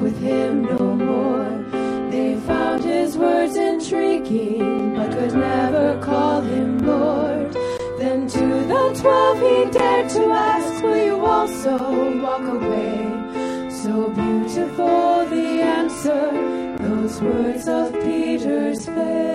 with him no more. They found his words intriguing, but could never call him Lord. Then to the twelve he dared to ask, Will you also walk away? So beautiful the answer, those words of Peter's faith.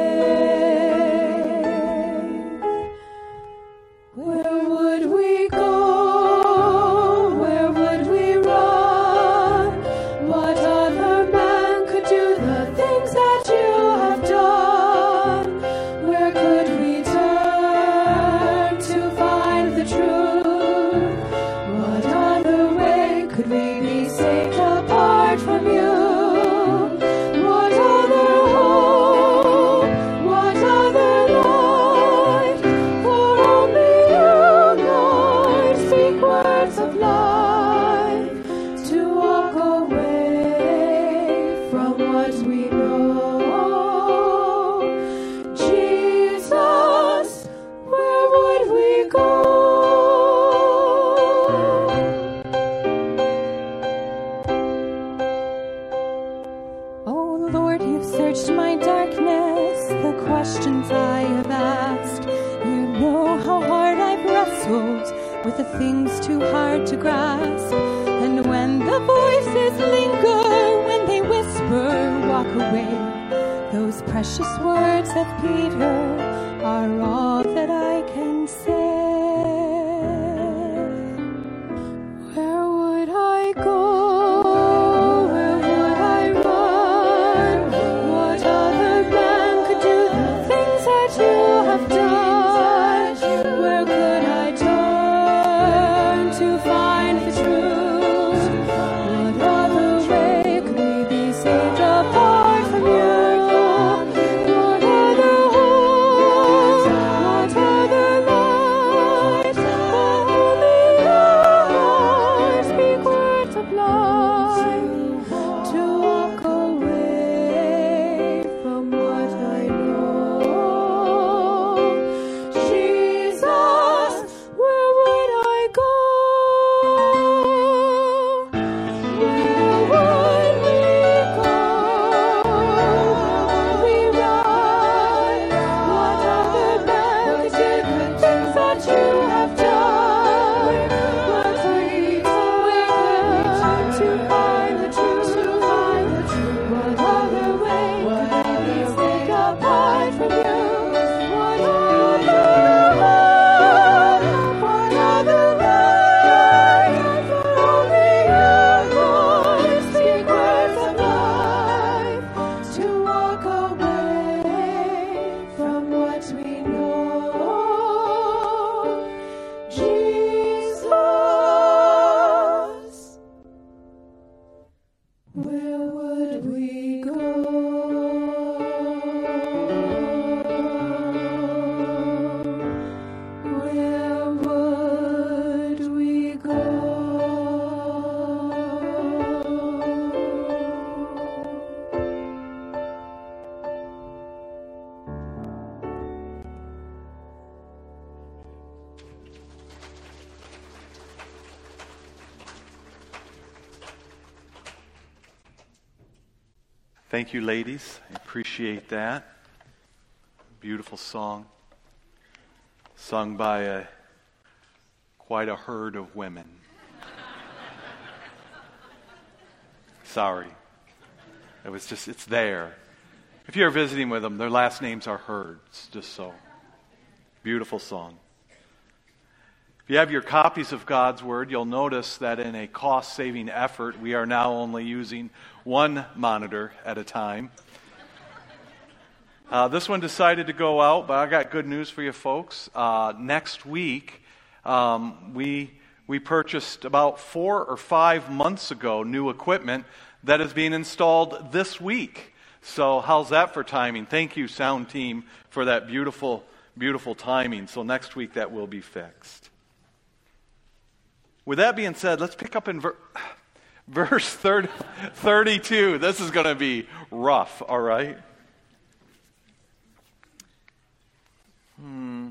Precious words of Peter are all Thank you, ladies. I appreciate that. Beautiful song. Sung by a, quite a herd of women. Sorry. It was just, it's there. If you're visiting with them, their last names are Herds, just so. Beautiful song. If you have your copies of God's Word, you'll notice that in a cost saving effort, we are now only using one monitor at a time. Uh, this one decided to go out, but I got good news for you folks. Uh, next week, um, we, we purchased about four or five months ago new equipment that is being installed this week. So, how's that for timing? Thank you, sound team, for that beautiful, beautiful timing. So, next week that will be fixed. With that being said, let's pick up in ver- verse 30, 32. This is going to be rough, all right? Hmm.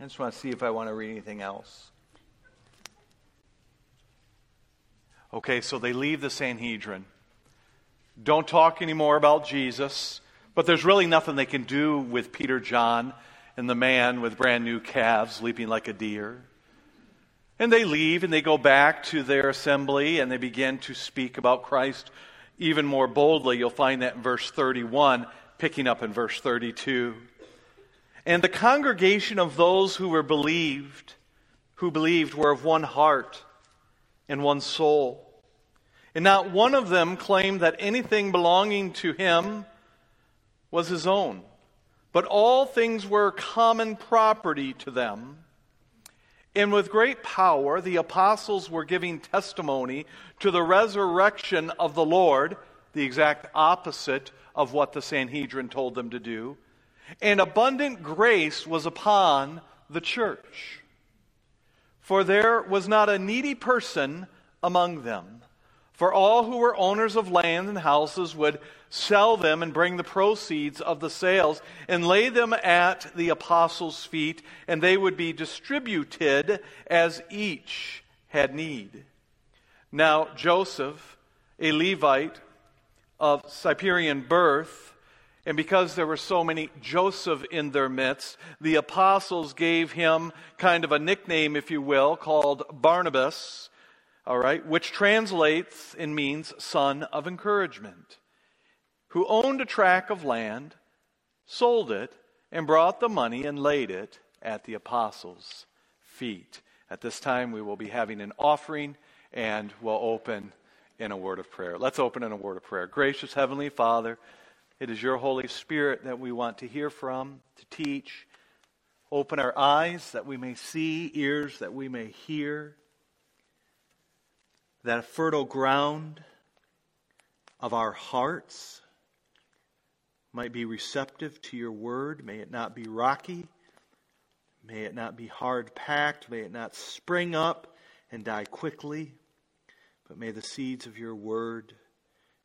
I just want to see if I want to read anything else. Okay, so they leave the Sanhedrin. Don't talk anymore about Jesus, but there's really nothing they can do with Peter, John, and the man with brand new calves leaping like a deer. And they leave and they go back to their assembly and they begin to speak about Christ even more boldly. You'll find that in verse 31, picking up in verse 32. And the congregation of those who were believed, who believed, were of one heart and one soul. And not one of them claimed that anything belonging to him was his own, but all things were common property to them. And with great power, the apostles were giving testimony to the resurrection of the Lord, the exact opposite of what the Sanhedrin told them to do. And abundant grace was upon the church. For there was not a needy person among them. For all who were owners of land and houses would sell them and bring the proceeds of the sales and lay them at the apostles' feet, and they would be distributed as each had need. Now, Joseph, a Levite of Cyprian birth, and because there were so many Joseph in their midst, the apostles gave him kind of a nickname, if you will, called Barnabas all right, which translates and means son of encouragement, who owned a tract of land, sold it, and brought the money and laid it at the apostles' feet. At this time, we will be having an offering and we'll open in a word of prayer. Let's open in a word of prayer. Gracious Heavenly Father, it is your Holy Spirit that we want to hear from, to teach. Open our eyes that we may see, ears that we may hear that fertile ground of our hearts might be receptive to your word. May it not be rocky. May it not be hard packed. May it not spring up and die quickly. But may the seeds of your word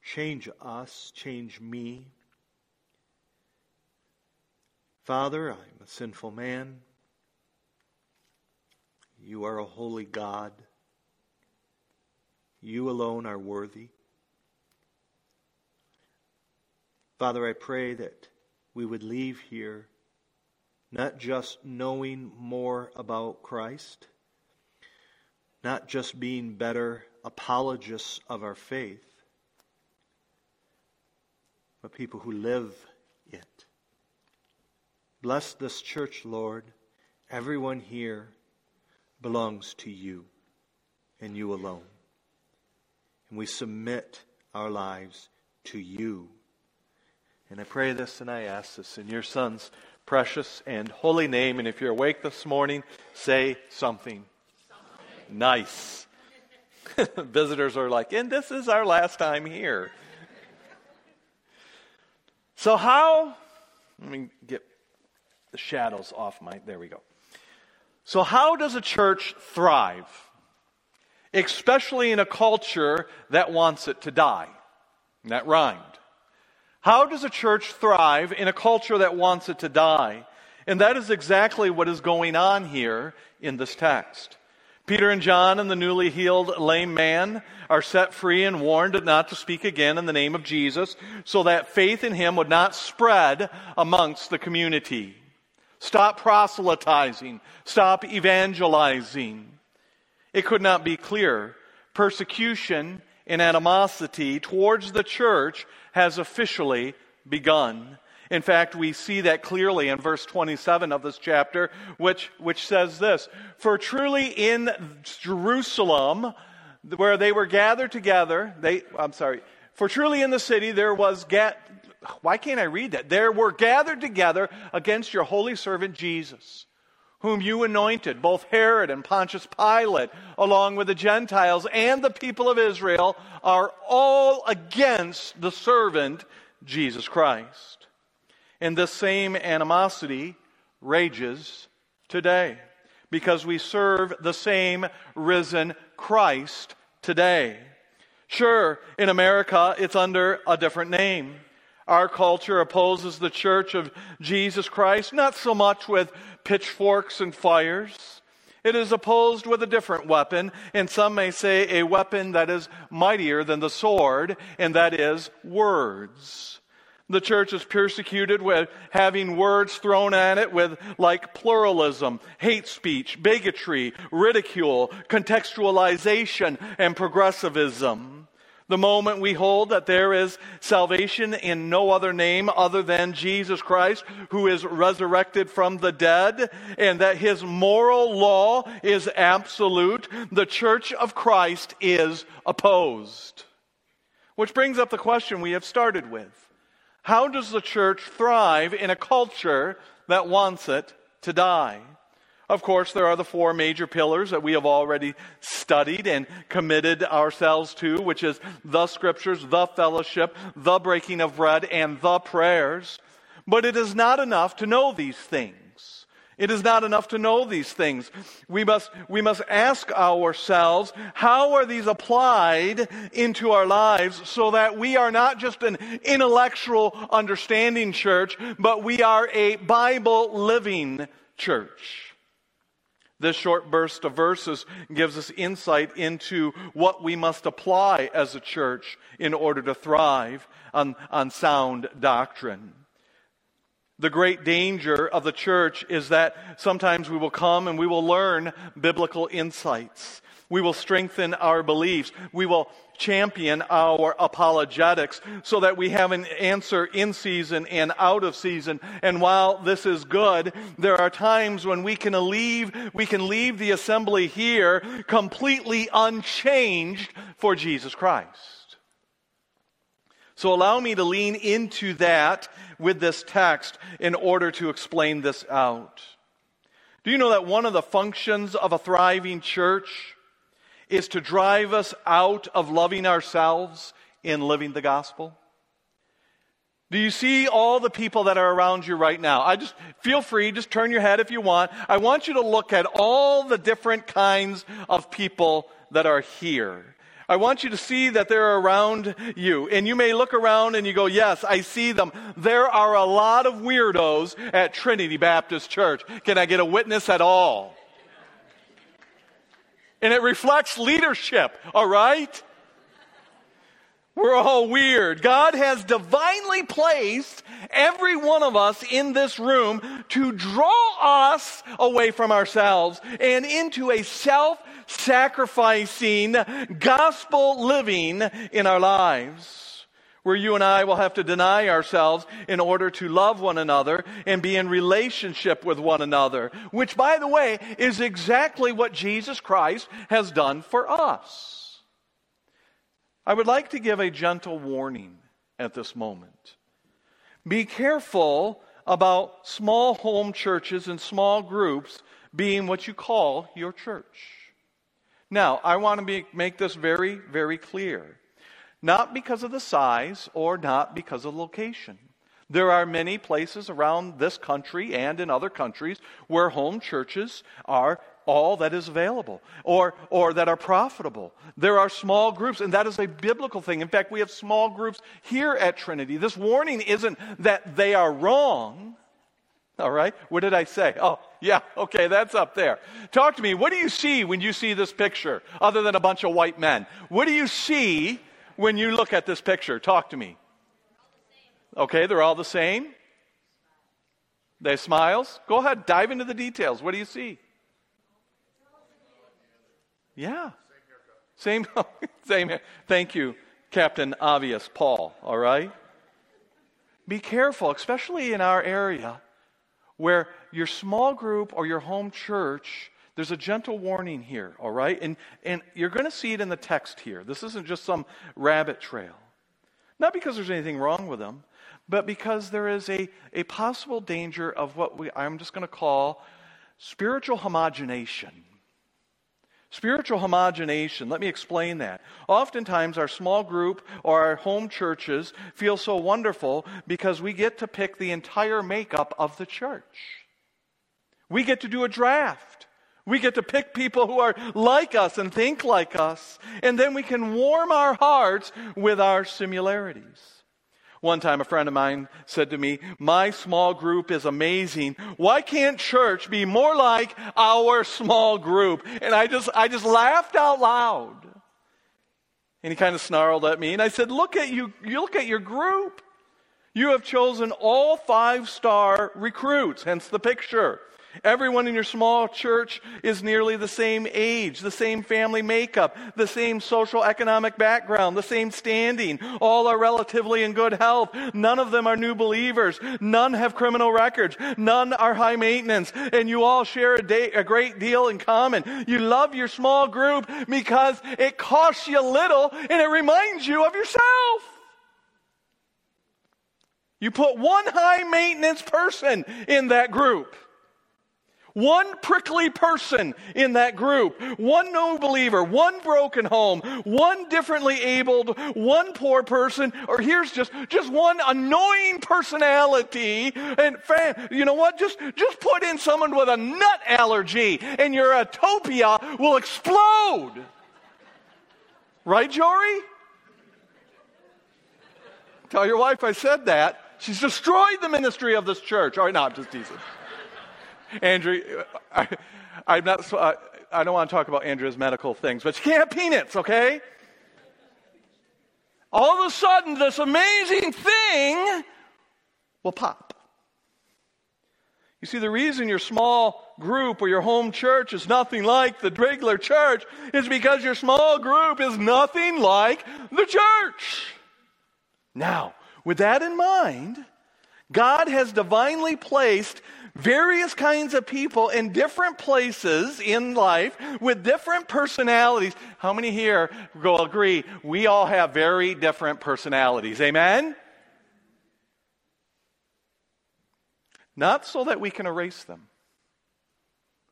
change us, change me. Father, I'm a sinful man. You are a holy God. You alone are worthy. Father, I pray that we would leave here not just knowing more about Christ, not just being better apologists of our faith, but people who live it. Bless this church, Lord. Everyone here belongs to you and you alone. And we submit our lives to you. And I pray this and I ask this in your Son's precious and holy name. And if you're awake this morning, say something, something. nice. Visitors are like, and this is our last time here. so, how? Let me get the shadows off my. There we go. So, how does a church thrive? especially in a culture that wants it to die. And that rhymed. How does a church thrive in a culture that wants it to die? And that is exactly what is going on here in this text. Peter and John and the newly healed lame man are set free and warned not to speak again in the name of Jesus so that faith in him would not spread amongst the community. Stop proselytizing. Stop evangelizing. It could not be clearer. Persecution and animosity towards the church has officially begun. In fact, we see that clearly in verse 27 of this chapter, which, which says this For truly in Jerusalem, where they were gathered together, they, I'm sorry, for truly in the city there was, ga- why can't I read that? There were gathered together against your holy servant Jesus whom you anointed, both Herod and Pontius Pilate, along with the Gentiles and the people of Israel, are all against the servant Jesus Christ. And this same animosity rages today because we serve the same risen Christ today. Sure, in America, it's under a different name. Our culture opposes the church of Jesus Christ, not so much with pitchforks and fires. It is opposed with a different weapon, and some may say a weapon that is mightier than the sword, and that is words. The church is persecuted with having words thrown at it with like pluralism, hate speech, bigotry, ridicule, contextualization, and progressivism. The moment we hold that there is salvation in no other name other than Jesus Christ, who is resurrected from the dead, and that his moral law is absolute, the church of Christ is opposed. Which brings up the question we have started with. How does the church thrive in a culture that wants it to die? Of course, there are the four major pillars that we have already studied and committed ourselves to, which is the scriptures, the fellowship, the breaking of bread, and the prayers. But it is not enough to know these things. It is not enough to know these things. We must, we must ask ourselves, how are these applied into our lives so that we are not just an intellectual understanding church, but we are a Bible living church? This short burst of verses gives us insight into what we must apply as a church in order to thrive on, on sound doctrine. The great danger of the church is that sometimes we will come and we will learn biblical insights. We will strengthen our beliefs. We will champion our apologetics so that we have an answer in season and out of season. And while this is good, there are times when we can leave, we can leave the assembly here completely unchanged for Jesus Christ. So allow me to lean into that with this text in order to explain this out. Do you know that one of the functions of a thriving church is to drive us out of loving ourselves in living the gospel? Do you see all the people that are around you right now? I just feel free, just turn your head if you want. I want you to look at all the different kinds of people that are here. I want you to see that they're around you. And you may look around and you go, yes, I see them. There are a lot of weirdos at Trinity Baptist Church. Can I get a witness at all? And it reflects leadership, all right? We're all weird. God has divinely placed every one of us in this room to draw us away from ourselves and into a self sacrificing, gospel living in our lives. Where you and I will have to deny ourselves in order to love one another and be in relationship with one another. Which, by the way, is exactly what Jesus Christ has done for us. I would like to give a gentle warning at this moment. Be careful about small home churches and small groups being what you call your church. Now, I want to be, make this very, very clear. Not because of the size or not because of location. There are many places around this country and in other countries where home churches are all that is available or, or that are profitable. There are small groups, and that is a biblical thing. In fact, we have small groups here at Trinity. This warning isn't that they are wrong. All right? What did I say? Oh, yeah, okay, that's up there. Talk to me. What do you see when you see this picture, other than a bunch of white men? What do you see when you look at this picture? Talk to me. Okay, they're all the same. They smiles. Go ahead, dive into the details. What do you see? Yeah. Same, same. Thank you, Captain Obvious Paul. All right. Be careful, especially in our area where your small group or your home church, there's a gentle warning here, all right? And, and you're going to see it in the text here. This isn't just some rabbit trail. Not because there's anything wrong with them, but because there is a, a possible danger of what we, I'm just going to call spiritual homogenation. Spiritual homogenation, let me explain that. Oftentimes, our small group or our home churches feel so wonderful because we get to pick the entire makeup of the church. We get to do a draft. We get to pick people who are like us and think like us, and then we can warm our hearts with our similarities. One time, a friend of mine said to me, My small group is amazing. Why can't church be more like our small group? And I just, I just laughed out loud. And he kind of snarled at me, and I said, Look at you, you look at your group. You have chosen all five star recruits, hence the picture. Everyone in your small church is nearly the same age, the same family makeup, the same social economic background, the same standing. All are relatively in good health. None of them are new believers. None have criminal records. None are high maintenance. And you all share a, day, a great deal in common. You love your small group because it costs you little and it reminds you of yourself. You put one high maintenance person in that group. One prickly person in that group, one no believer, one broken home, one differently abled, one poor person, or here's just, just one annoying personality. And fam, you know what? Just, just put in someone with a nut allergy and your utopia will explode. Right, Jory? Tell your wife I said that. She's destroyed the ministry of this church. All right, no, I'm just teasing. Andrew, I, I'm not, uh, I don't want to talk about Andrew's medical things, but you can't have peanuts, okay? All of a sudden, this amazing thing will pop. You see, the reason your small group or your home church is nothing like the regular church is because your small group is nothing like the church. Now, with that in mind, God has divinely placed various kinds of people in different places in life with different personalities. How many here will agree we all have very different personalities? Amen? Not so that we can erase them.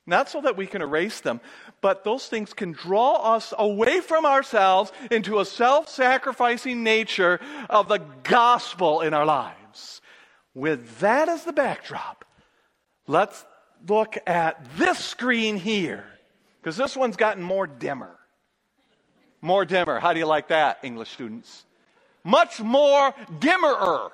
Not so that we can erase them, but those things can draw us away from ourselves into a self sacrificing nature of the gospel in our lives. With that as the backdrop, Let's look at this screen here, because this one's gotten more dimmer. More dimmer. How do you like that, English students? Much more dimmerer.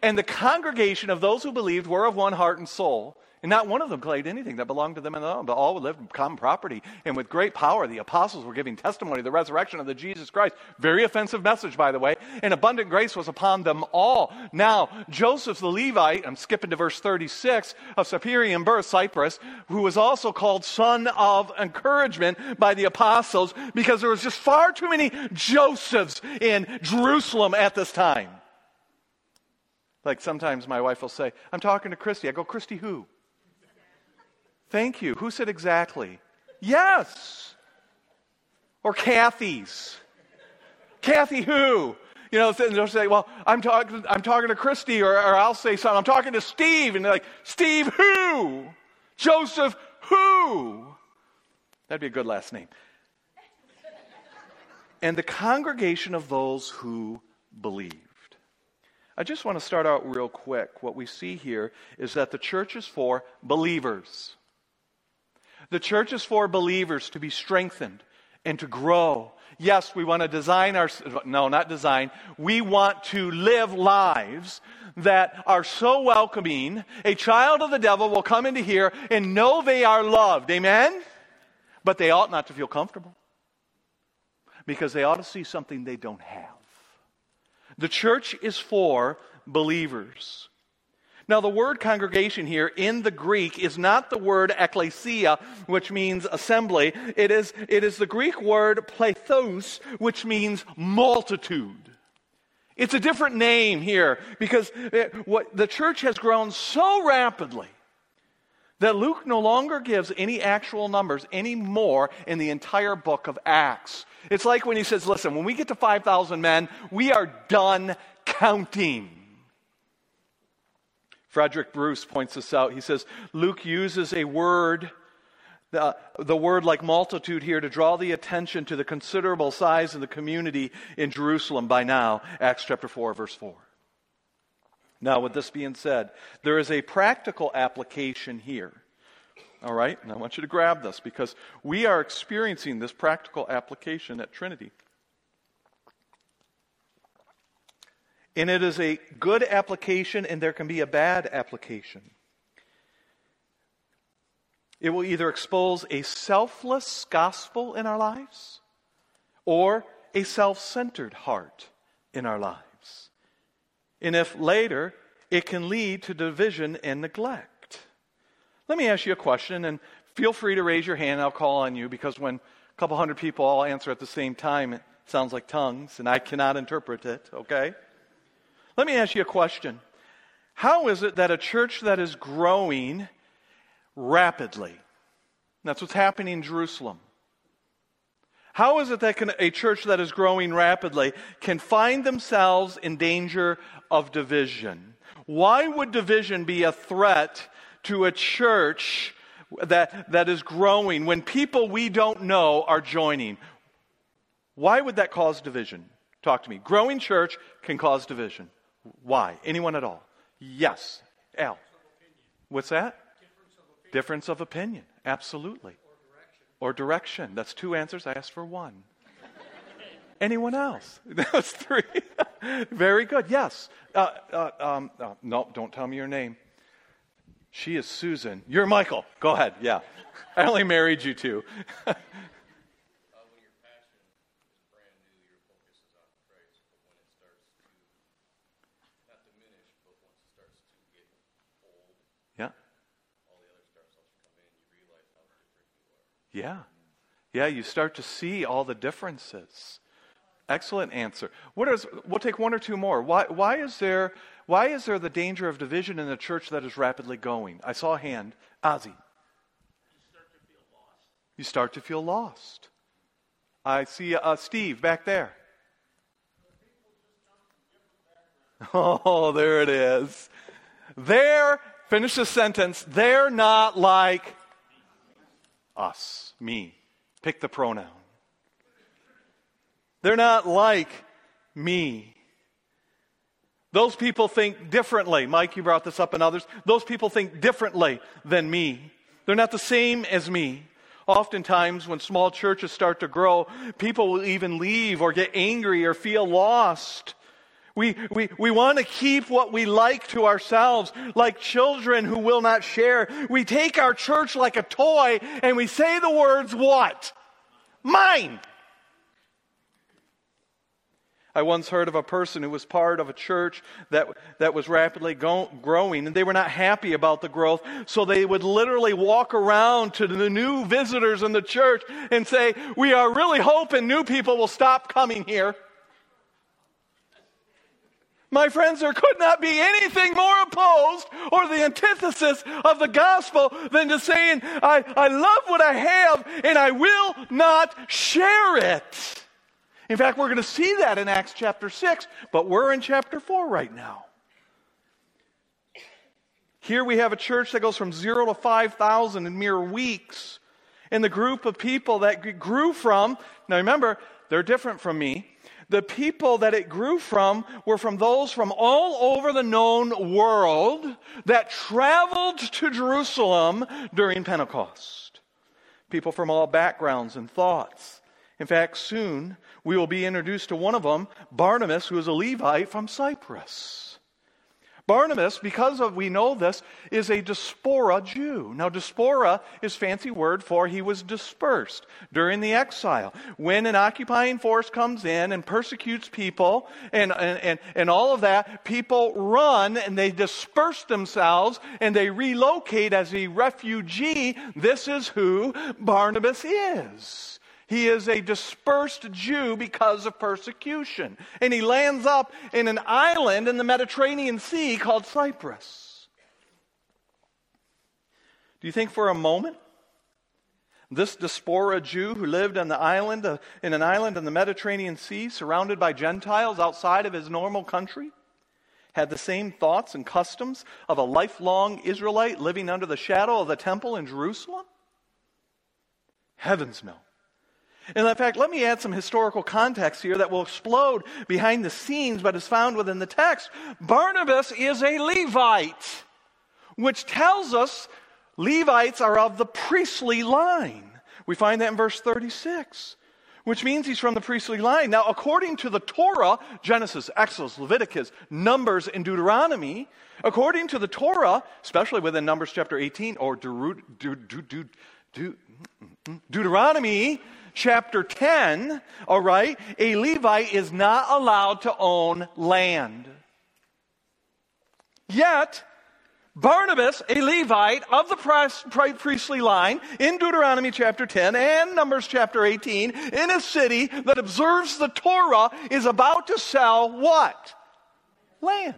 And the congregation of those who believed were of one heart and soul. And not one of them claimed anything that belonged to them alone, but all lived in common property. And with great power, the apostles were giving testimony of the resurrection of the Jesus Christ. Very offensive message, by the way. And abundant grace was upon them all. Now, Joseph the Levite, I'm skipping to verse 36, of Cyprian birth, Cyprus, who was also called son of encouragement by the apostles, because there was just far too many Josephs in Jerusalem at this time. Like sometimes my wife will say, I'm talking to Christy. I go, Christy who? Thank you. Who said exactly? Yes. Or Kathy's. Kathy who? You know, they'll say, well, I'm, talking, I'm talking to Christy, or, or I'll say something, I'm talking to Steve. And they're like, Steve who? Joseph who? That'd be a good last name. And the congregation of those who believed. I just want to start out real quick. What we see here is that the church is for believers. The church is for believers to be strengthened and to grow. Yes, we want to design our, no, not design. We want to live lives that are so welcoming. A child of the devil will come into here and know they are loved. Amen? But they ought not to feel comfortable because they ought to see something they don't have. The church is for believers. Now, the word congregation here in the Greek is not the word ecclesia, which means assembly. It is, it is the Greek word plethos, which means multitude. It's a different name here because it, what, the church has grown so rapidly that Luke no longer gives any actual numbers anymore in the entire book of Acts. It's like when he says, listen, when we get to 5,000 men, we are done counting. Frederick Bruce points this out. He says Luke uses a word, the, the word like multitude here, to draw the attention to the considerable size of the community in Jerusalem by now. Acts chapter 4, verse 4. Now, with this being said, there is a practical application here. All right? And I want you to grab this because we are experiencing this practical application at Trinity. And it is a good application, and there can be a bad application. It will either expose a selfless gospel in our lives or a self centered heart in our lives. And if later, it can lead to division and neglect. Let me ask you a question, and feel free to raise your hand. I'll call on you because when a couple hundred people all answer at the same time, it sounds like tongues, and I cannot interpret it, okay? Let me ask you a question. How is it that a church that is growing rapidly, that's what's happening in Jerusalem, how is it that can, a church that is growing rapidly can find themselves in danger of division? Why would division be a threat to a church that, that is growing when people we don't know are joining? Why would that cause division? Talk to me. Growing church can cause division. Why? Anyone at all? Yes. L. What's that? Difference of opinion. Absolutely or direction. That's two answers. I asked for one. Anyone else? That's three. Very good. Yes. Uh, uh, um, uh, no, don't tell me your name. She is Susan. You're Michael. Go ahead. Yeah. I only married you two. Yeah. Yeah. Yeah, you start to see all the differences. Excellent answer. What is, we'll take one or two more. Why, why, is there, why is there the danger of division in the church that is rapidly going? I saw a hand. Ozzy. You start to feel lost. I see uh, Steve back there. Oh, there it is. They're, finish the sentence, they're not like us, me. Pick the pronoun. They're not like me. Those people think differently. Mike, you brought this up and others. Those people think differently than me. They're not the same as me. Oftentimes, when small churches start to grow, people will even leave or get angry or feel lost we, we, we want to keep what we like to ourselves, like children who will not share. We take our church like a toy and we say the words, what? Mine. I once heard of a person who was part of a church that, that was rapidly go, growing, and they were not happy about the growth, so they would literally walk around to the new visitors in the church and say, We are really hoping new people will stop coming here. My friends, there could not be anything more opposed or the antithesis of the gospel than to saying, I, I love what I have and I will not share it. In fact, we're going to see that in Acts chapter 6, but we're in chapter 4 right now. Here we have a church that goes from zero to 5,000 in mere weeks. And the group of people that grew from, now remember, they're different from me the people that it grew from were from those from all over the known world that traveled to Jerusalem during Pentecost. People from all backgrounds and thoughts. In fact, soon we will be introduced to one of them, Barnabas, who is a Levite from Cyprus. Barnabas, because of we know this, is a diaspora Jew. Now, diaspora is fancy word for he was dispersed during the exile. When an occupying force comes in and persecutes people and, and, and, and all of that, people run and they disperse themselves and they relocate as a refugee. This is who Barnabas is. He is a dispersed Jew because of persecution. And he lands up in an island in the Mediterranean Sea called Cyprus. Do you think for a moment this diaspora Jew who lived on the island, uh, in an island in the Mediterranean Sea, surrounded by Gentiles outside of his normal country, had the same thoughts and customs of a lifelong Israelite living under the shadow of the temple in Jerusalem? Heavens no. And in fact, let me add some historical context here that will explode behind the scenes, but is found within the text. Barnabas is a Levite, which tells us Levites are of the priestly line. We find that in verse 36. which means he's from the priestly line. Now, according to the Torah, Genesis, Exodus, Leviticus, Numbers, and Deuteronomy, according to the Torah, especially within Numbers chapter 18 or Deut- Deut- Deut- Deut- Deuteronomy chapter 10, all right, a Levite is not allowed to own land. Yet, Barnabas, a Levite of the priestly line, in Deuteronomy chapter 10 and Numbers chapter 18, in a city that observes the Torah, is about to sell what? Land.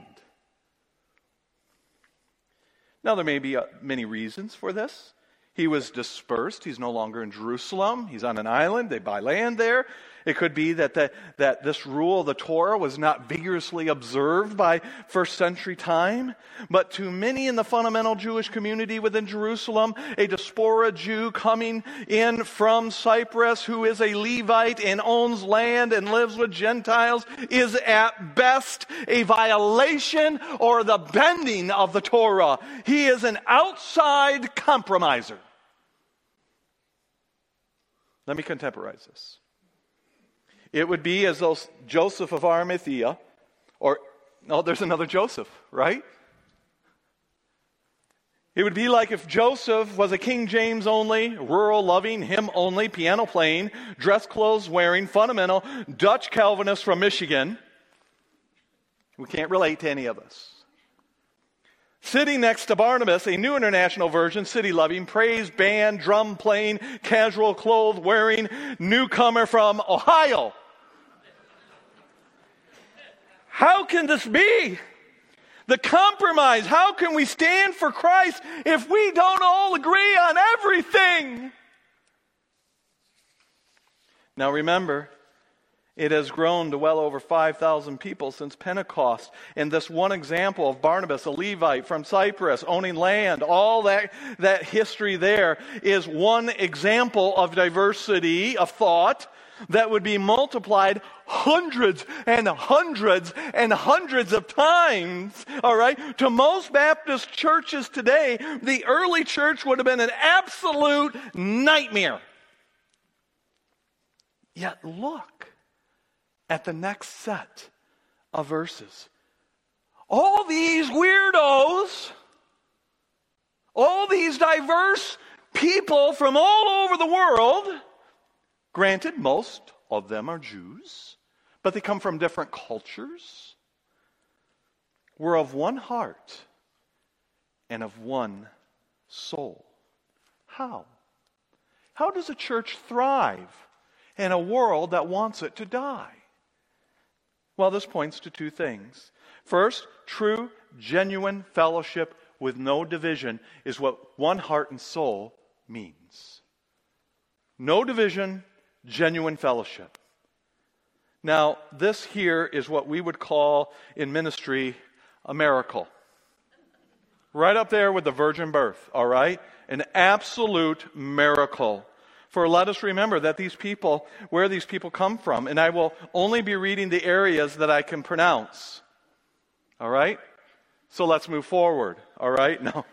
Now, there may be uh, many reasons for this. He was dispersed. He's no longer in Jerusalem. He's on an island. They buy land there. It could be that, the, that this rule of the Torah was not vigorously observed by first century time. But to many in the fundamental Jewish community within Jerusalem, a diaspora Jew coming in from Cyprus who is a Levite and owns land and lives with Gentiles is at best a violation or the bending of the Torah. He is an outside compromiser. Let me contemporize this. It would be as though Joseph of Arimathea, or, no, there's another Joseph, right? It would be like if Joseph was a King James only, rural loving, hymn only, piano playing, dress clothes wearing, fundamental Dutch Calvinist from Michigan. We can't relate to any of us. Sitting next to Barnabas, a new international version, city loving, praise band, drum playing, casual clothes wearing, newcomer from Ohio. How can this be? The compromise. How can we stand for Christ if we don't all agree on everything? Now remember, it has grown to well over 5,000 people since Pentecost. And this one example of Barnabas, a Levite from Cyprus, owning land, all that, that history there is one example of diversity of thought that would be multiplied hundreds and hundreds and hundreds of times, all right? To most Baptist churches today, the early church would have been an absolute nightmare. Yet look at the next set of verses. All these weirdos, all these diverse people from all over the world, Granted, most of them are Jews, but they come from different cultures. We're of one heart and of one soul. How? How does a church thrive in a world that wants it to die? Well, this points to two things. First, true, genuine fellowship with no division is what one heart and soul means. No division, genuine fellowship. Now, this here is what we would call in ministry a miracle. Right up there with the virgin birth, all right? An absolute miracle. For let us remember that these people, where these people come from, and I will only be reading the areas that I can pronounce. All right? So let's move forward. All right? No.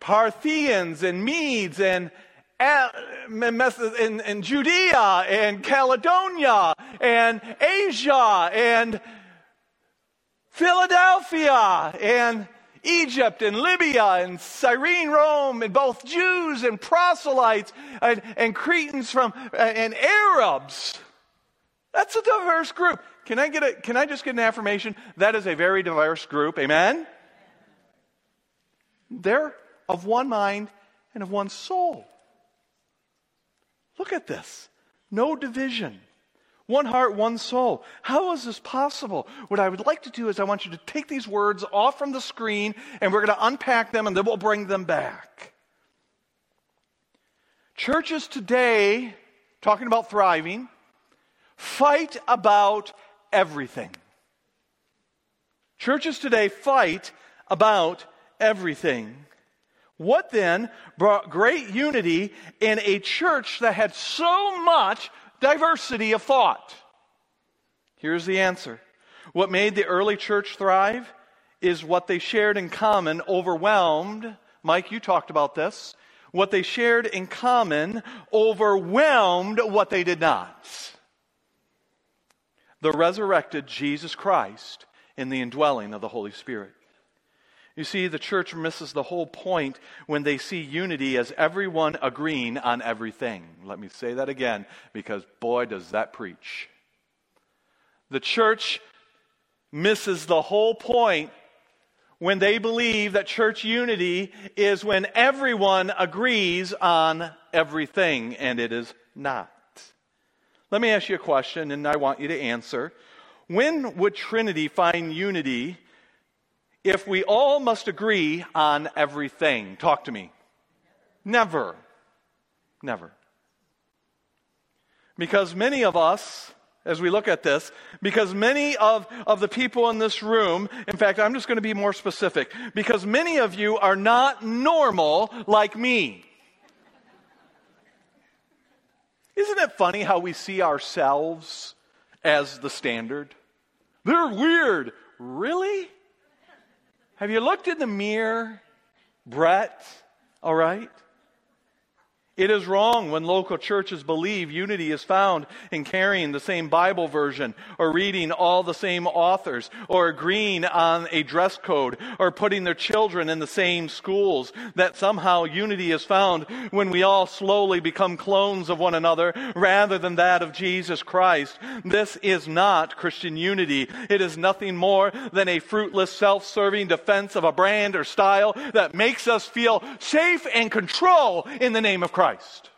Parthians and Medes and in, in Judea and Cappadocia and Asia and Philadelphia and Egypt and Libya and Cyrene, Rome, and both Jews and proselytes and, and Cretans from uh, and Arabs. That's a diverse group. Can I get a, can I just get an affirmation? That is a very diverse group. Amen? They're of one mind and of one soul. Look at this. No division. One heart, one soul. How is this possible? What I would like to do is I want you to take these words off from the screen and we're going to unpack them and then we'll bring them back. Churches today, talking about thriving, fight about everything. Churches today fight about everything. What then brought great unity in a church that had so much diversity of thought? Here's the answer. What made the early church thrive is what they shared in common, overwhelmed. Mike, you talked about this. what they shared in common overwhelmed what they did not. The resurrected Jesus Christ in the indwelling of the Holy Spirit. You see, the church misses the whole point when they see unity as everyone agreeing on everything. Let me say that again because boy, does that preach. The church misses the whole point when they believe that church unity is when everyone agrees on everything, and it is not. Let me ask you a question, and I want you to answer. When would Trinity find unity if we all must agree on everything? Talk to me. Never. Never. Because many of us, as we look at this, because many of, of the people in this room, in fact, I'm just going to be more specific, because many of you are not normal like me. Isn't it funny how we see ourselves as the standard? They're weird. Really? Have you looked in the mirror, Brett? All right? It is wrong when local churches believe unity is found in carrying the same Bible version or reading all the same authors or agreeing on a dress code or putting their children in the same schools. That somehow unity is found when we all slowly become clones of one another rather than that of Jesus Christ. This is not Christian unity. It is nothing more than a fruitless self-serving defense of a brand or style that makes us feel safe and control in the name of Christ. Christ.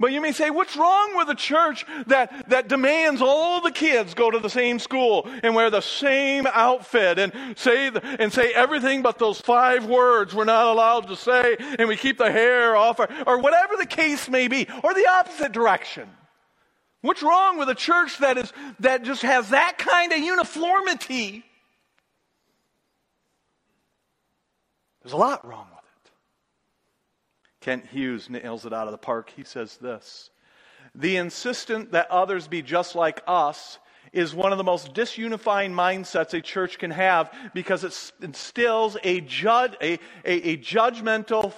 But you may say, what's wrong with a church that, that demands all the kids go to the same school and wear the same outfit and say, and say everything but those five words we're not allowed to say and we keep the hair off or, or whatever the case may be, or the opposite direction? What's wrong with a church that is, that just has that kind of uniformity? There's a lot wrong with Kent Hughes nails it out of the park. He says this The insistent that others be just like us is one of the most disunifying mindsets a church can have because it instills a, jud- a, a, a judgmental,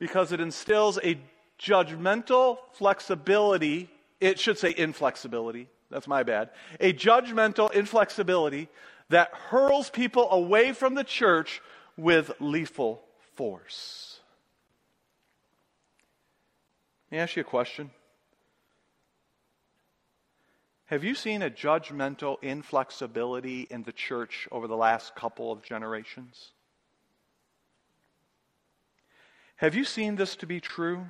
because it instills a judgmental flexibility. It should say inflexibility. That's my bad. A judgmental inflexibility that hurls people away from the church with lethal force. Let me ask you a question. Have you seen a judgmental inflexibility in the church over the last couple of generations? Have you seen this to be true?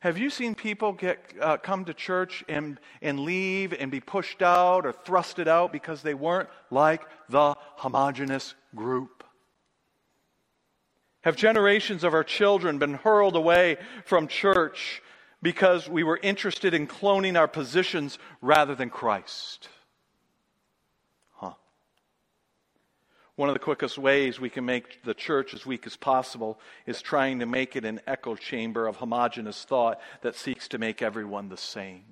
Have you seen people get uh, come to church and, and leave and be pushed out or thrusted out because they weren't like the homogenous group? Have generations of our children been hurled away from church because we were interested in cloning our positions rather than Christ? Huh. One of the quickest ways we can make the church as weak as possible is trying to make it an echo chamber of homogenous thought that seeks to make everyone the same.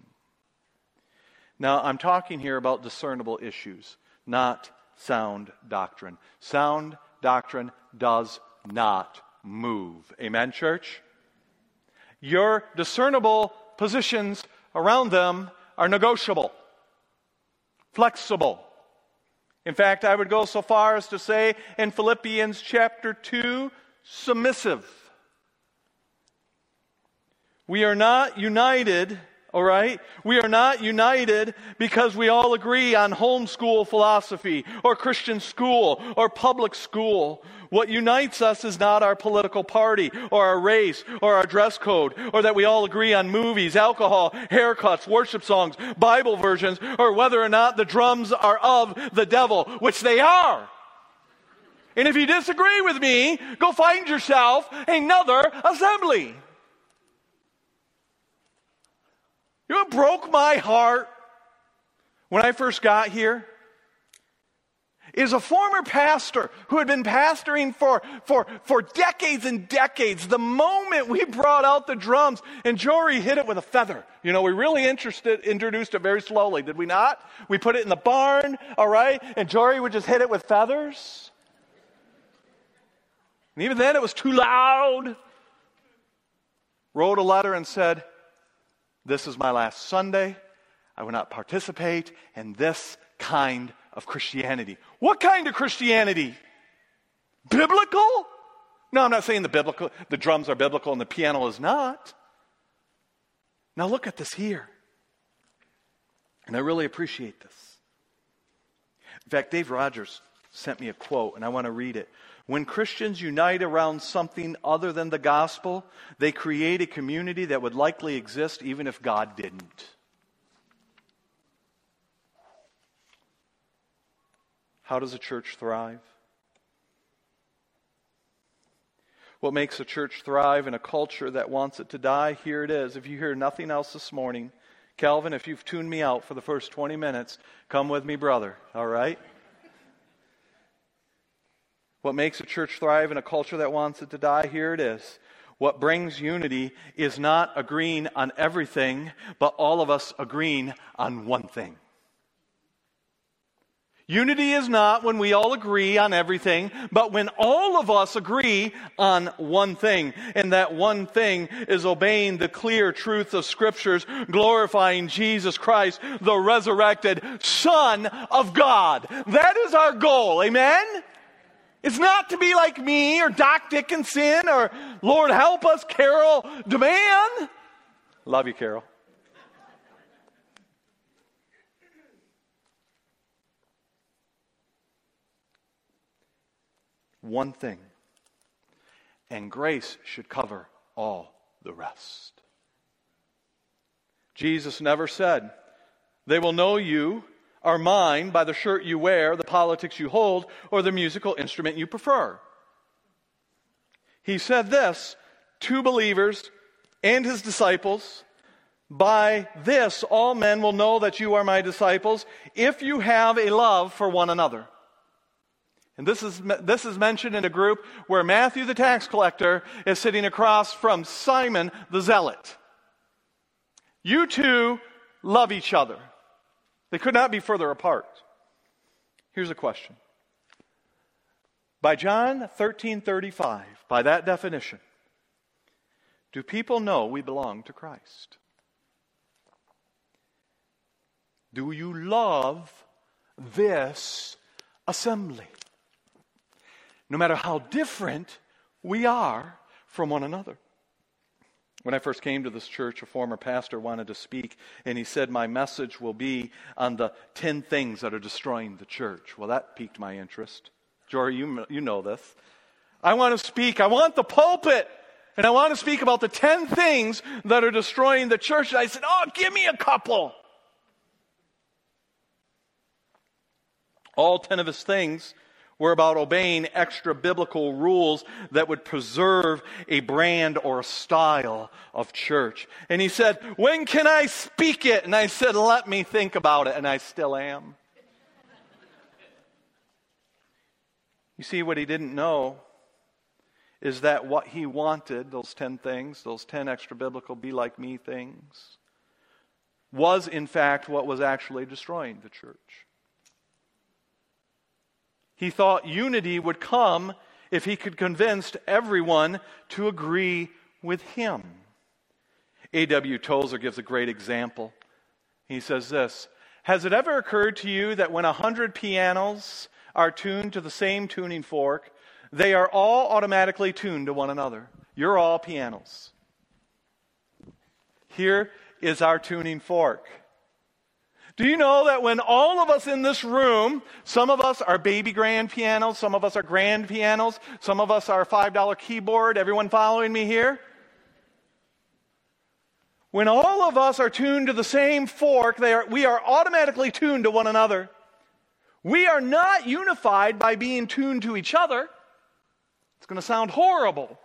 Now, I'm talking here about discernible issues, not sound doctrine. Sound doctrine does not move. Amen, church? Your discernible positions around them are negotiable, flexible. In fact, I would go so far as to say in Philippians chapter 2, submissive. We are not united all right? We are not united because we all agree on homeschool philosophy or Christian school or public school. What unites us is not our political party or our race or our dress code or that we all agree on movies, alcohol, haircuts, worship songs, Bible versions, or whether or not the drums are of the devil, which they are. And if you disagree with me, go find yourself another assembly. You know broke my heart when I first got here? Is a former pastor who had been pastoring for, for, for decades and decades. The moment we brought out the drums and Jory hit it with a feather. You know, we really introduced it very slowly, did we not? We put it in the barn, all right? And Jory would just hit it with feathers. And even then, it was too loud. Wrote a letter and said, This is my last Sunday. I will not participate in this kind of Christianity. What kind of Christianity? Biblical? No, I'm not saying the biblical, the drums are biblical and the piano is not. Now look at this here. And I really appreciate this. In fact, Dave Rogers sent me a quote, and I want to read it. When Christians unite around something other than the gospel, they create a community that would likely exist even if God didn't. How does a church thrive? What makes a church thrive in a culture that wants it to die? Here it is. If you hear nothing else this morning, Calvin, if you've tuned me out for the first 20 minutes, come with me, brother, all right? What makes a church thrive in a culture that wants it to die? Here it is. What brings unity is not agreeing on everything, but all of us agreeing on one thing. Unity is not when we all agree on everything, but when all of us agree on one thing. And that one thing is obeying the clear truth of scriptures, glorifying Jesus Christ, the resurrected Son of God. That is our goal. Amen? It's not to be like me or Doc Dickinson or Lord help us, Carol Demand. Love you, Carol. one thing, and grace should cover all the rest. Jesus never said, They will know you are mine by the shirt you wear, the politics you hold, or the musical instrument you prefer. He said this to believers and his disciples By this all men will know that you are my disciples if you have a love for one another. And this is, this is mentioned in a group where Matthew the tax collector is sitting across from Simon the zealot. You two love each other. They could not be further apart. Here's a question. By John 13:35, by that definition, do people know we belong to Christ? Do you love this assembly? no matter how different we are from one another. When I first came to this church, a former pastor wanted to speak, and he said, My message will be on the 10 things that are destroying the church. Well, that piqued my interest. Jory, you, you know this. I want to speak, I want the pulpit, and I want to speak about the 10 things that are destroying the church. And I said, Oh, give me a couple. All 10 of his things we're about obeying extra biblical rules that would preserve a brand or a style of church. And he said, When can I speak it? And I said, Let me think about it. And I still am. You see, what he didn't know is that what he wanted, those 10 things, those 10 extra biblical be like me things, was in fact what was actually destroying the church. He thought unity would come if he could convince everyone to agree with him. A.W. Tozer gives a great example. He says this Has it ever occurred to you that when a hundred pianos are tuned to the same tuning fork, they are all automatically tuned to one another? You're all pianos. Here is our tuning fork. Do you know that when all of us in this room, some of us are baby grand pianos, some of us are grand pianos, some of us are $5 keyboard, everyone following me here? When all of us are tuned to the same fork, are, we are automatically tuned to one another. We are not unified by being tuned to each other. It's going to sound horrible.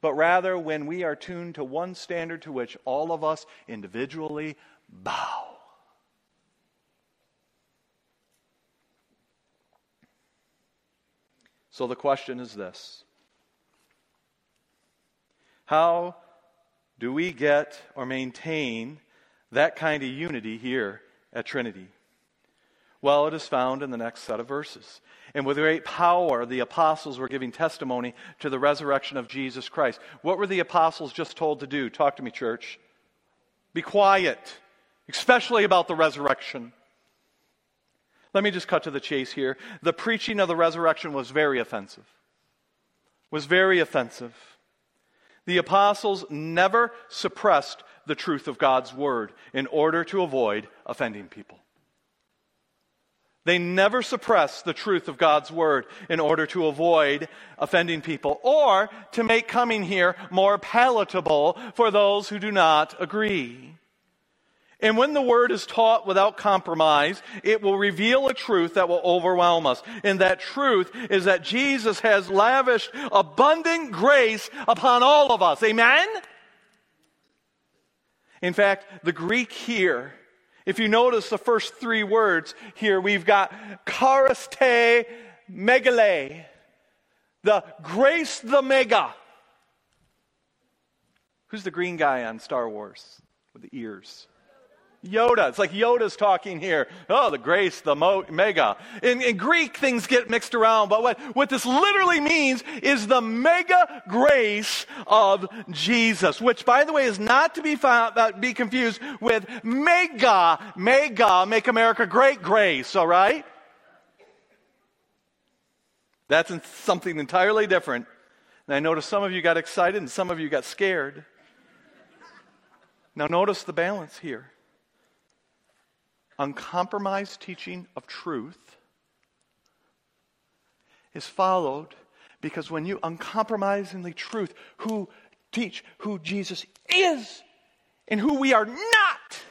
But rather, when we are tuned to one standard to which all of us individually bow. So the question is this How do we get or maintain that kind of unity here at Trinity? Well, it is found in the next set of verses. And with great power, the apostles were giving testimony to the resurrection of Jesus Christ. What were the apostles just told to do? Talk to me, church. Be quiet, especially about the resurrection. Let me just cut to the chase here. The preaching of the resurrection was very offensive. Was very offensive. The apostles never suppressed the truth of God's word in order to avoid offending people. They never suppress the truth of God's word in order to avoid offending people or to make coming here more palatable for those who do not agree. And when the word is taught without compromise, it will reveal a truth that will overwhelm us. And that truth is that Jesus has lavished abundant grace upon all of us. Amen? In fact, the Greek here if you notice the first three words here, we've got chariste megale, the grace the mega. Who's the green guy on Star Wars with the ears? Yoda. It's like Yoda's talking here. Oh, the grace, the mo- mega. In, in, Greek, things get mixed around, but what, what this literally means is the mega grace of Jesus, which, by the way, is not to be, found, uh, be confused with mega, mega, make America great grace, all right? That's something entirely different. And I noticed some of you got excited and some of you got scared. Now, notice the balance here uncompromised teaching of truth is followed because when you uncompromisingly truth who teach who Jesus is and who we are not,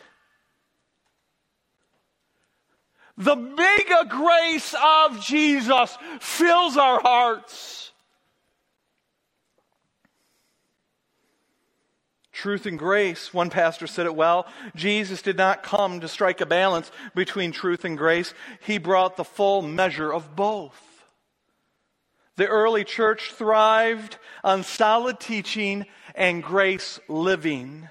the mega grace of Jesus fills our hearts. Truth and grace, one pastor said it well. Jesus did not come to strike a balance between truth and grace, he brought the full measure of both. The early church thrived on solid teaching and grace living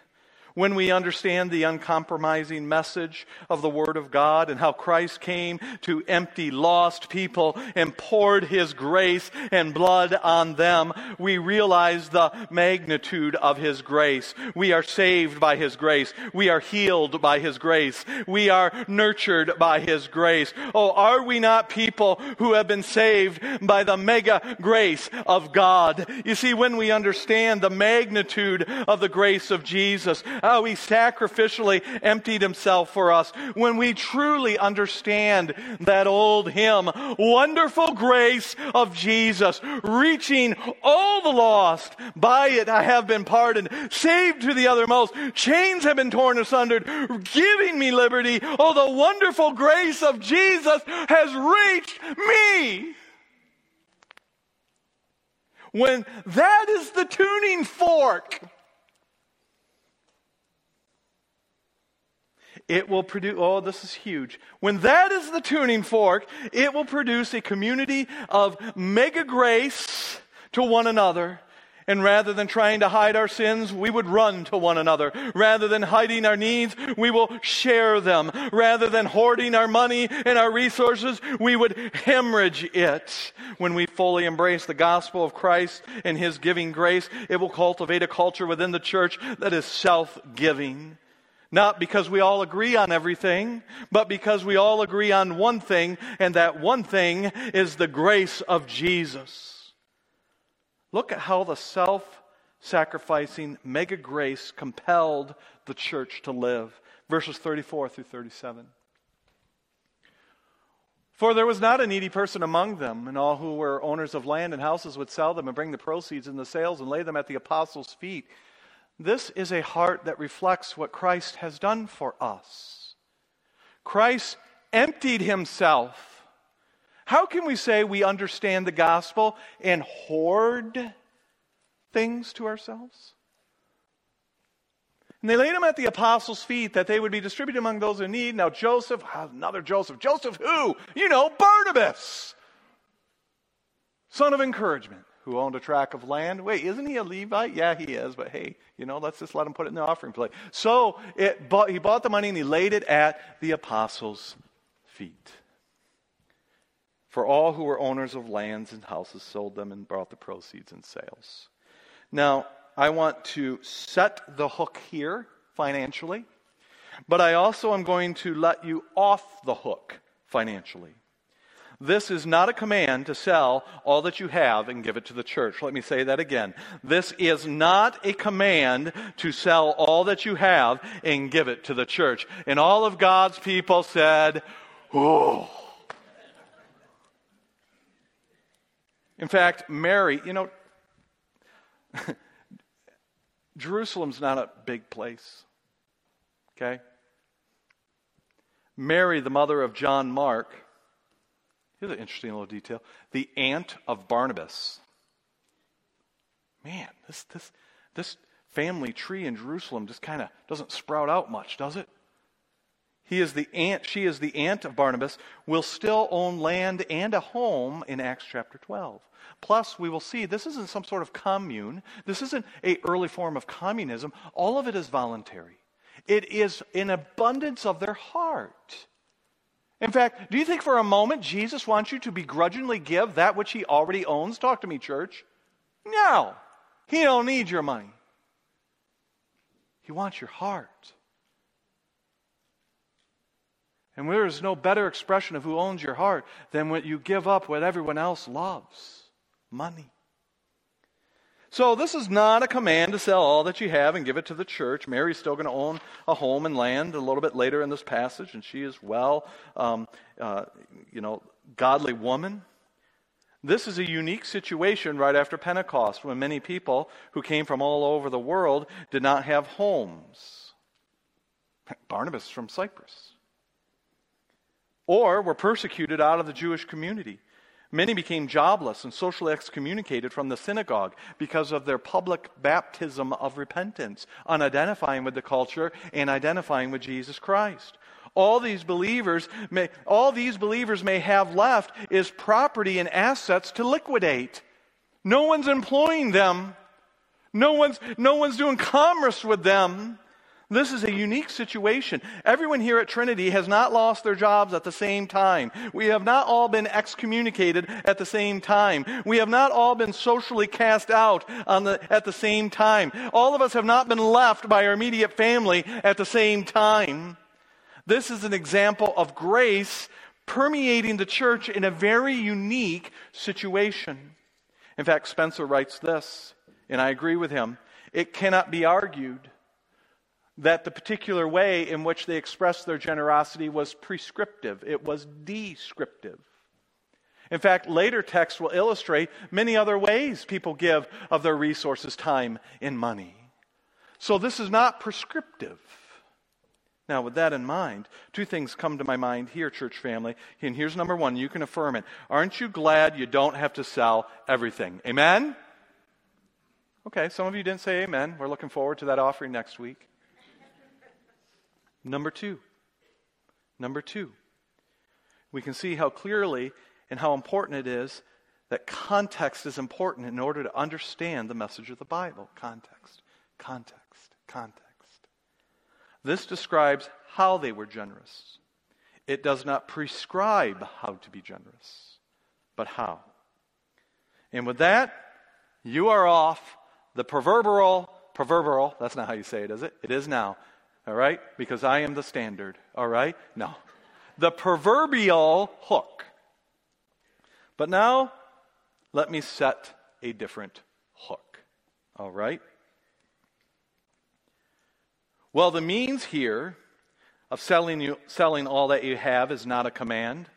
when we understand the uncompromising message of the Word of God and how Christ came to empty lost people and poured His grace and blood on them, we realize the magnitude of His grace. We are saved by His grace. We are healed by His grace. We are nurtured by His grace. Oh, are we not people who have been saved by the mega grace of God? You see, when we understand the magnitude of the grace of Jesus, how he sacrificially emptied himself for us, when we truly understand that old hymn, Wonderful Grace of Jesus, reaching all the lost, by it I have been pardoned, saved to the uttermost, chains have been torn asunder, giving me liberty. Oh, the wonderful grace of Jesus has reached me. When that is the tuning fork, it will produce, oh, this is huge. When that is the tuning fork, it will produce a community of mega grace to one another. And rather than trying to hide our sins, we would run to one another. Rather than hiding our needs, we will share them. Rather than hoarding our money and our resources, we would hemorrhage it. When we fully embrace the gospel of Christ and His giving grace, it will cultivate a culture within the church that is self-giving. Not because we all agree on everything, but because we all agree on one thing, and that one thing is the grace of Jesus. Look at how the self sacrificing mega grace compelled the church to live. Verses 34 through 37. For there was not a needy person among them, and all who were owners of land and houses would sell them and bring the proceeds in the sales and lay them at the apostles' feet this is a heart that reflects what Christ has done for us. Christ emptied himself. How can we say we understand the gospel and hoard things to ourselves? And they laid them at the apostles' feet that they would be distributed among those in need. Now, Joseph, ah, another Joseph. Joseph who? You know, Barnabas, son of encouragement who owned a tract of land. Wait, isn't he a Levite? Yeah, he is, but hey, you know, let's just let him put it in the offering plate. So it bought, he bought the money and he laid it at the apostles' feet. For all who were owners of lands and houses sold them and brought the proceeds in sales. Now, I want to set the hook here financially, but I also am going to let you off the hook financially. This is not a command to sell all that you have and give it to the church. Let me say that again. This is not a command to sell all that you have and give it to the church. And all of God's people said, Oh. In fact, Mary, you know, Jerusalem's not a big place. Okay? Mary, the mother of John Mark, Here's an interesting little detail. The aunt of Barnabas. Man, this, this, this family tree in Jerusalem just kind of doesn't sprout out much, does it? He is the aunt, she is the aunt of Barnabas, will still own land and a home in Acts chapter 12. Plus, we will see this isn't some sort of commune. This isn't a early form of communism. All of it is voluntary. It is an abundance of their heart. In fact, do you think for a moment Jesus wants you to begrudgingly give that which he already owns? Talk to me, church. No. He don't need your money. He wants your heart. And there is no better expression of who owns your heart than when you give up what everyone else loves money. So, this is not a command to sell all that you have and give it to the church. Mary's still going to own a home and land a little bit later in this passage, and she is well, um, uh, you know, godly woman. This is a unique situation right after Pentecost when many people who came from all over the world did not have homes. Barnabas from Cyprus. Or were persecuted out of the Jewish community. Many became jobless and socially excommunicated from the synagogue because of their public baptism of repentance, unidentifying with the culture and identifying with Jesus Christ. All these believers may, all these believers may have left is property and assets to liquidate. No one's employing them. No one's, no one's doing commerce with them. This is a unique situation. Everyone here at Trinity has not lost their jobs at the same time. We have not all been excommunicated at the same time. We have not all been socially cast out the, at the same time. All of us have not been left by our immediate family at the same time. This is an example of grace permeating the church in a very unique situation. In fact, Spencer writes this, and I agree with him. It cannot be argued that the particular way in which they expressed their generosity was prescriptive, it was descriptive. In fact, later texts will illustrate many other ways people give of their resources, time, and money. So this is not prescriptive. Now, with that in mind, two things come to my mind here, church family. And here's number one you can affirm it. Aren't you glad you don't have to sell everything? Amen? Okay, some of you didn't say amen. We're looking forward to that offering next week. Number two. Number two. We can see how clearly and how important it is that context is important in order to understand the message of the Bible. Context, context, context. This describes how they were generous. It does not prescribe how to be generous, but how. And with that, you are off the proverbial, proverbial, that's not how you say it, is it? It is now all right? Because I am the standard, all right? No. The proverbial hook. But now, let me set a different hook, all right? Well, the means here of selling, you, selling all that you have is not a command.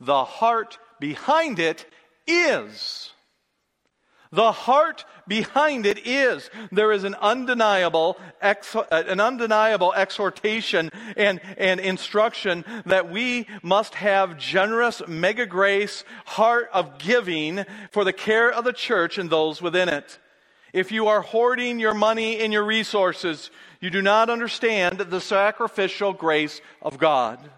The heart behind it is. The heart behind it is there is an undeniable, ex, uh, an undeniable exhortation and, and instruction that we must have generous, mega grace heart of giving for the care of the church and those within it. If you are hoarding your money and your resources, you do not understand the sacrificial grace of God.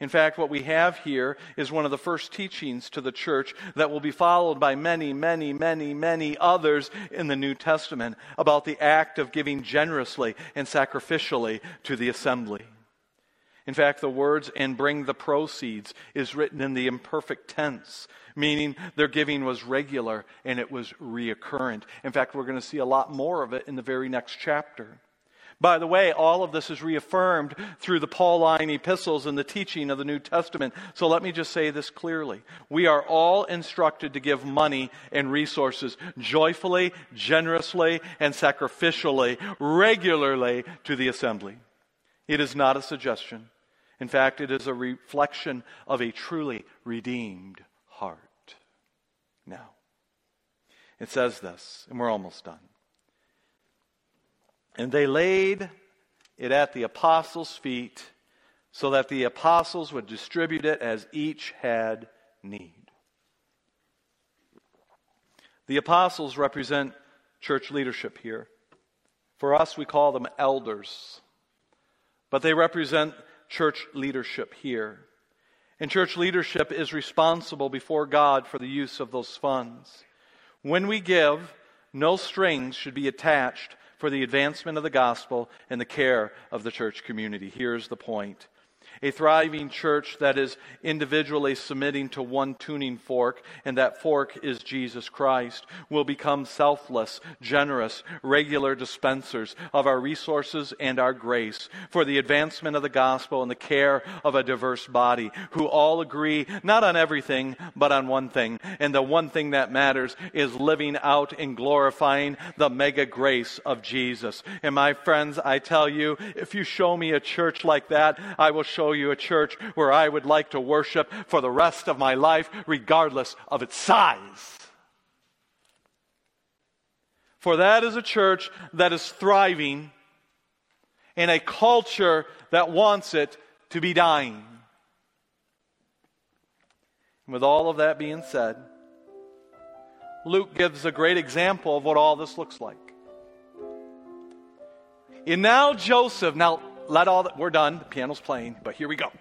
In fact, what we have here is one of the first teachings to the church that will be followed by many, many, many, many others in the New Testament about the act of giving generously and sacrificially to the assembly. In fact, the words and bring the proceeds is written in the imperfect tense, meaning their giving was regular and it was reoccurrent. In fact, we're going to see a lot more of it in the very next chapter. By the way, all of this is reaffirmed through the Pauline epistles and the teaching of the New Testament. So let me just say this clearly. We are all instructed to give money and resources joyfully, generously, and sacrificially, regularly to the assembly. It is not a suggestion. In fact, it is a reflection of a truly redeemed heart. Now, it says this, and we're almost done. And they laid it at the apostles' feet so that the apostles would distribute it as each had need. The apostles represent church leadership here. For us, we call them elders, but they represent church leadership here. And church leadership is responsible before God for the use of those funds. When we give, no strings should be attached for the advancement of the gospel and the care of the church community. Here's the point a thriving church that is individually submitting to one tuning fork, and that fork is Jesus Christ, will become selfless, generous, regular dispensers of our resources and our grace for the advancement of the gospel and the care of a diverse body who all agree not on everything, but on one thing. And the one thing that matters is living out and glorifying the mega grace of Jesus. And my friends, I tell you, if you show me a church like that, I will show you a church where I would like to worship for the rest of my life, regardless of its size. For that is a church that is thriving in a culture that wants it to be dying. And with all of that being said, Luke gives a great example of what all this looks like. And now Joseph, now let all that, we're done, the piano's playing, but here we go.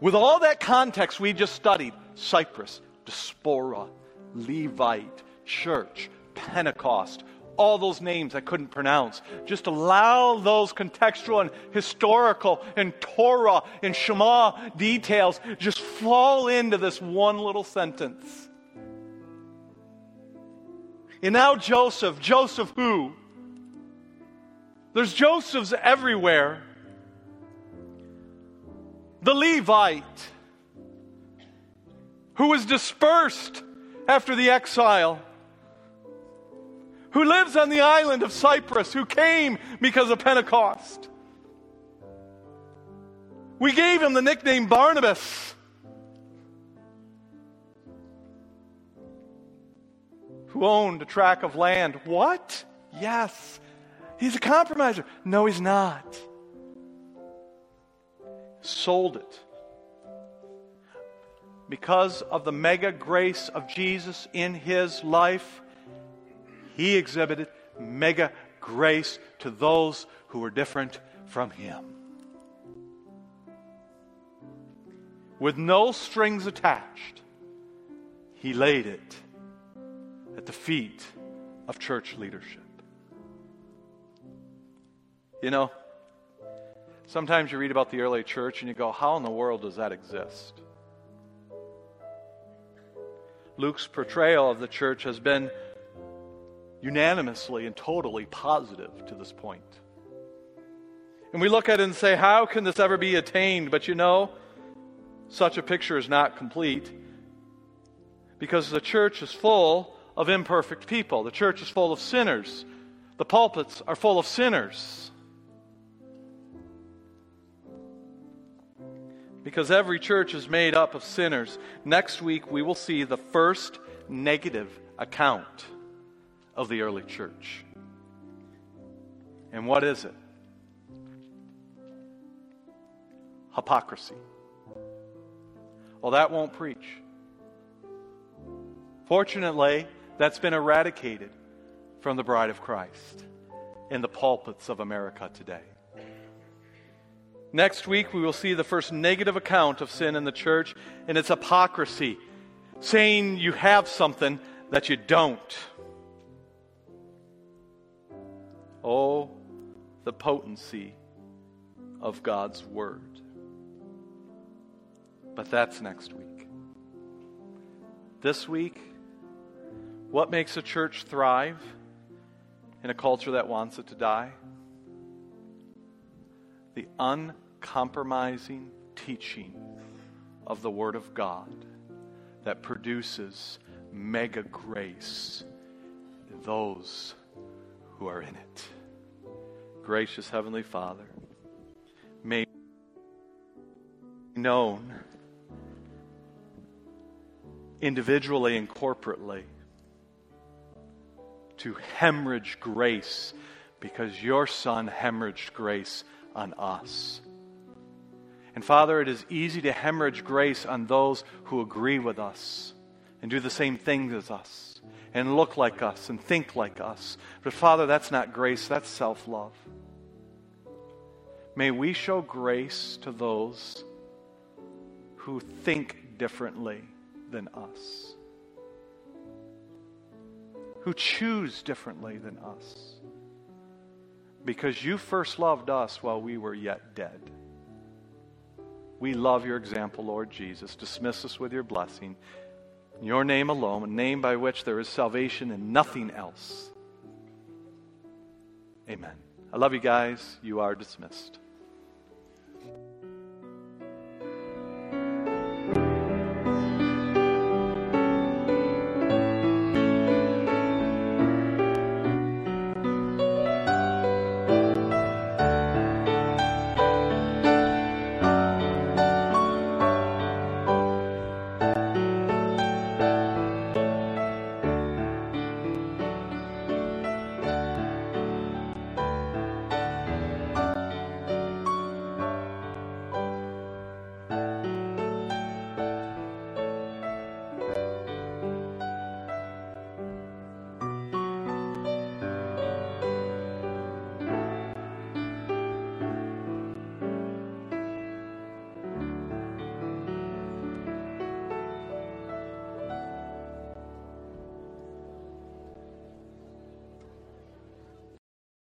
With all that context we just studied Cyprus, Diaspora, Levite, Church, Pentecost, all those names I couldn't pronounce. Just allow those contextual and historical and Torah and Shema details just fall into this one little sentence. And now Joseph, Joseph who? There's Josephs everywhere the Levite, who was dispersed after the exile, who lives on the island of Cyprus, who came because of Pentecost. We gave him the nickname Barnabas, who owned a tract of land. What? Yes. He's a compromiser. No, he's not sold it. Because of the mega grace of Jesus in his life, he exhibited mega grace to those who were different from him. With no strings attached, he laid it at the feet of church leadership. You know, Sometimes you read about the early church and you go, how in the world does that exist? Luke's portrayal of the church has been unanimously and totally positive to this point. And we look at it and say, how can this ever be attained? But you know, such a picture is not complete because the church is full of imperfect people. The church is full of sinners. The pulpits are full of sinners. Because every church is made up of sinners. Next week, we will see the first negative account of the early church. And what is it? Hypocrisy. Well, that won't preach. Fortunately, that's been eradicated from the bride of Christ in the pulpits of America today. Next week, we will see the first negative account of sin in the church, and it's hypocrisy, saying you have something that you don't. Oh, the potency of God's Word. But that's next week. This week, what makes a church thrive in a culture that wants it to die? The uncompromising teaching of the Word of God that produces mega grace in those who are in it. Gracious Heavenly Father, may known individually and corporately to hemorrhage grace because your Son hemorrhaged grace on us. And Father, it is easy to hemorrhage grace on those who agree with us and do the same things as us and look like us and think like us. But Father, that's not grace, that's self love. May we show grace to those who think differently than us, who choose differently than us, because you first loved us while we were yet dead. We love your example, Lord Jesus. Dismiss us with your blessing. In your name alone, a name by which there is salvation and nothing else. Amen. I love you guys. You are dismissed.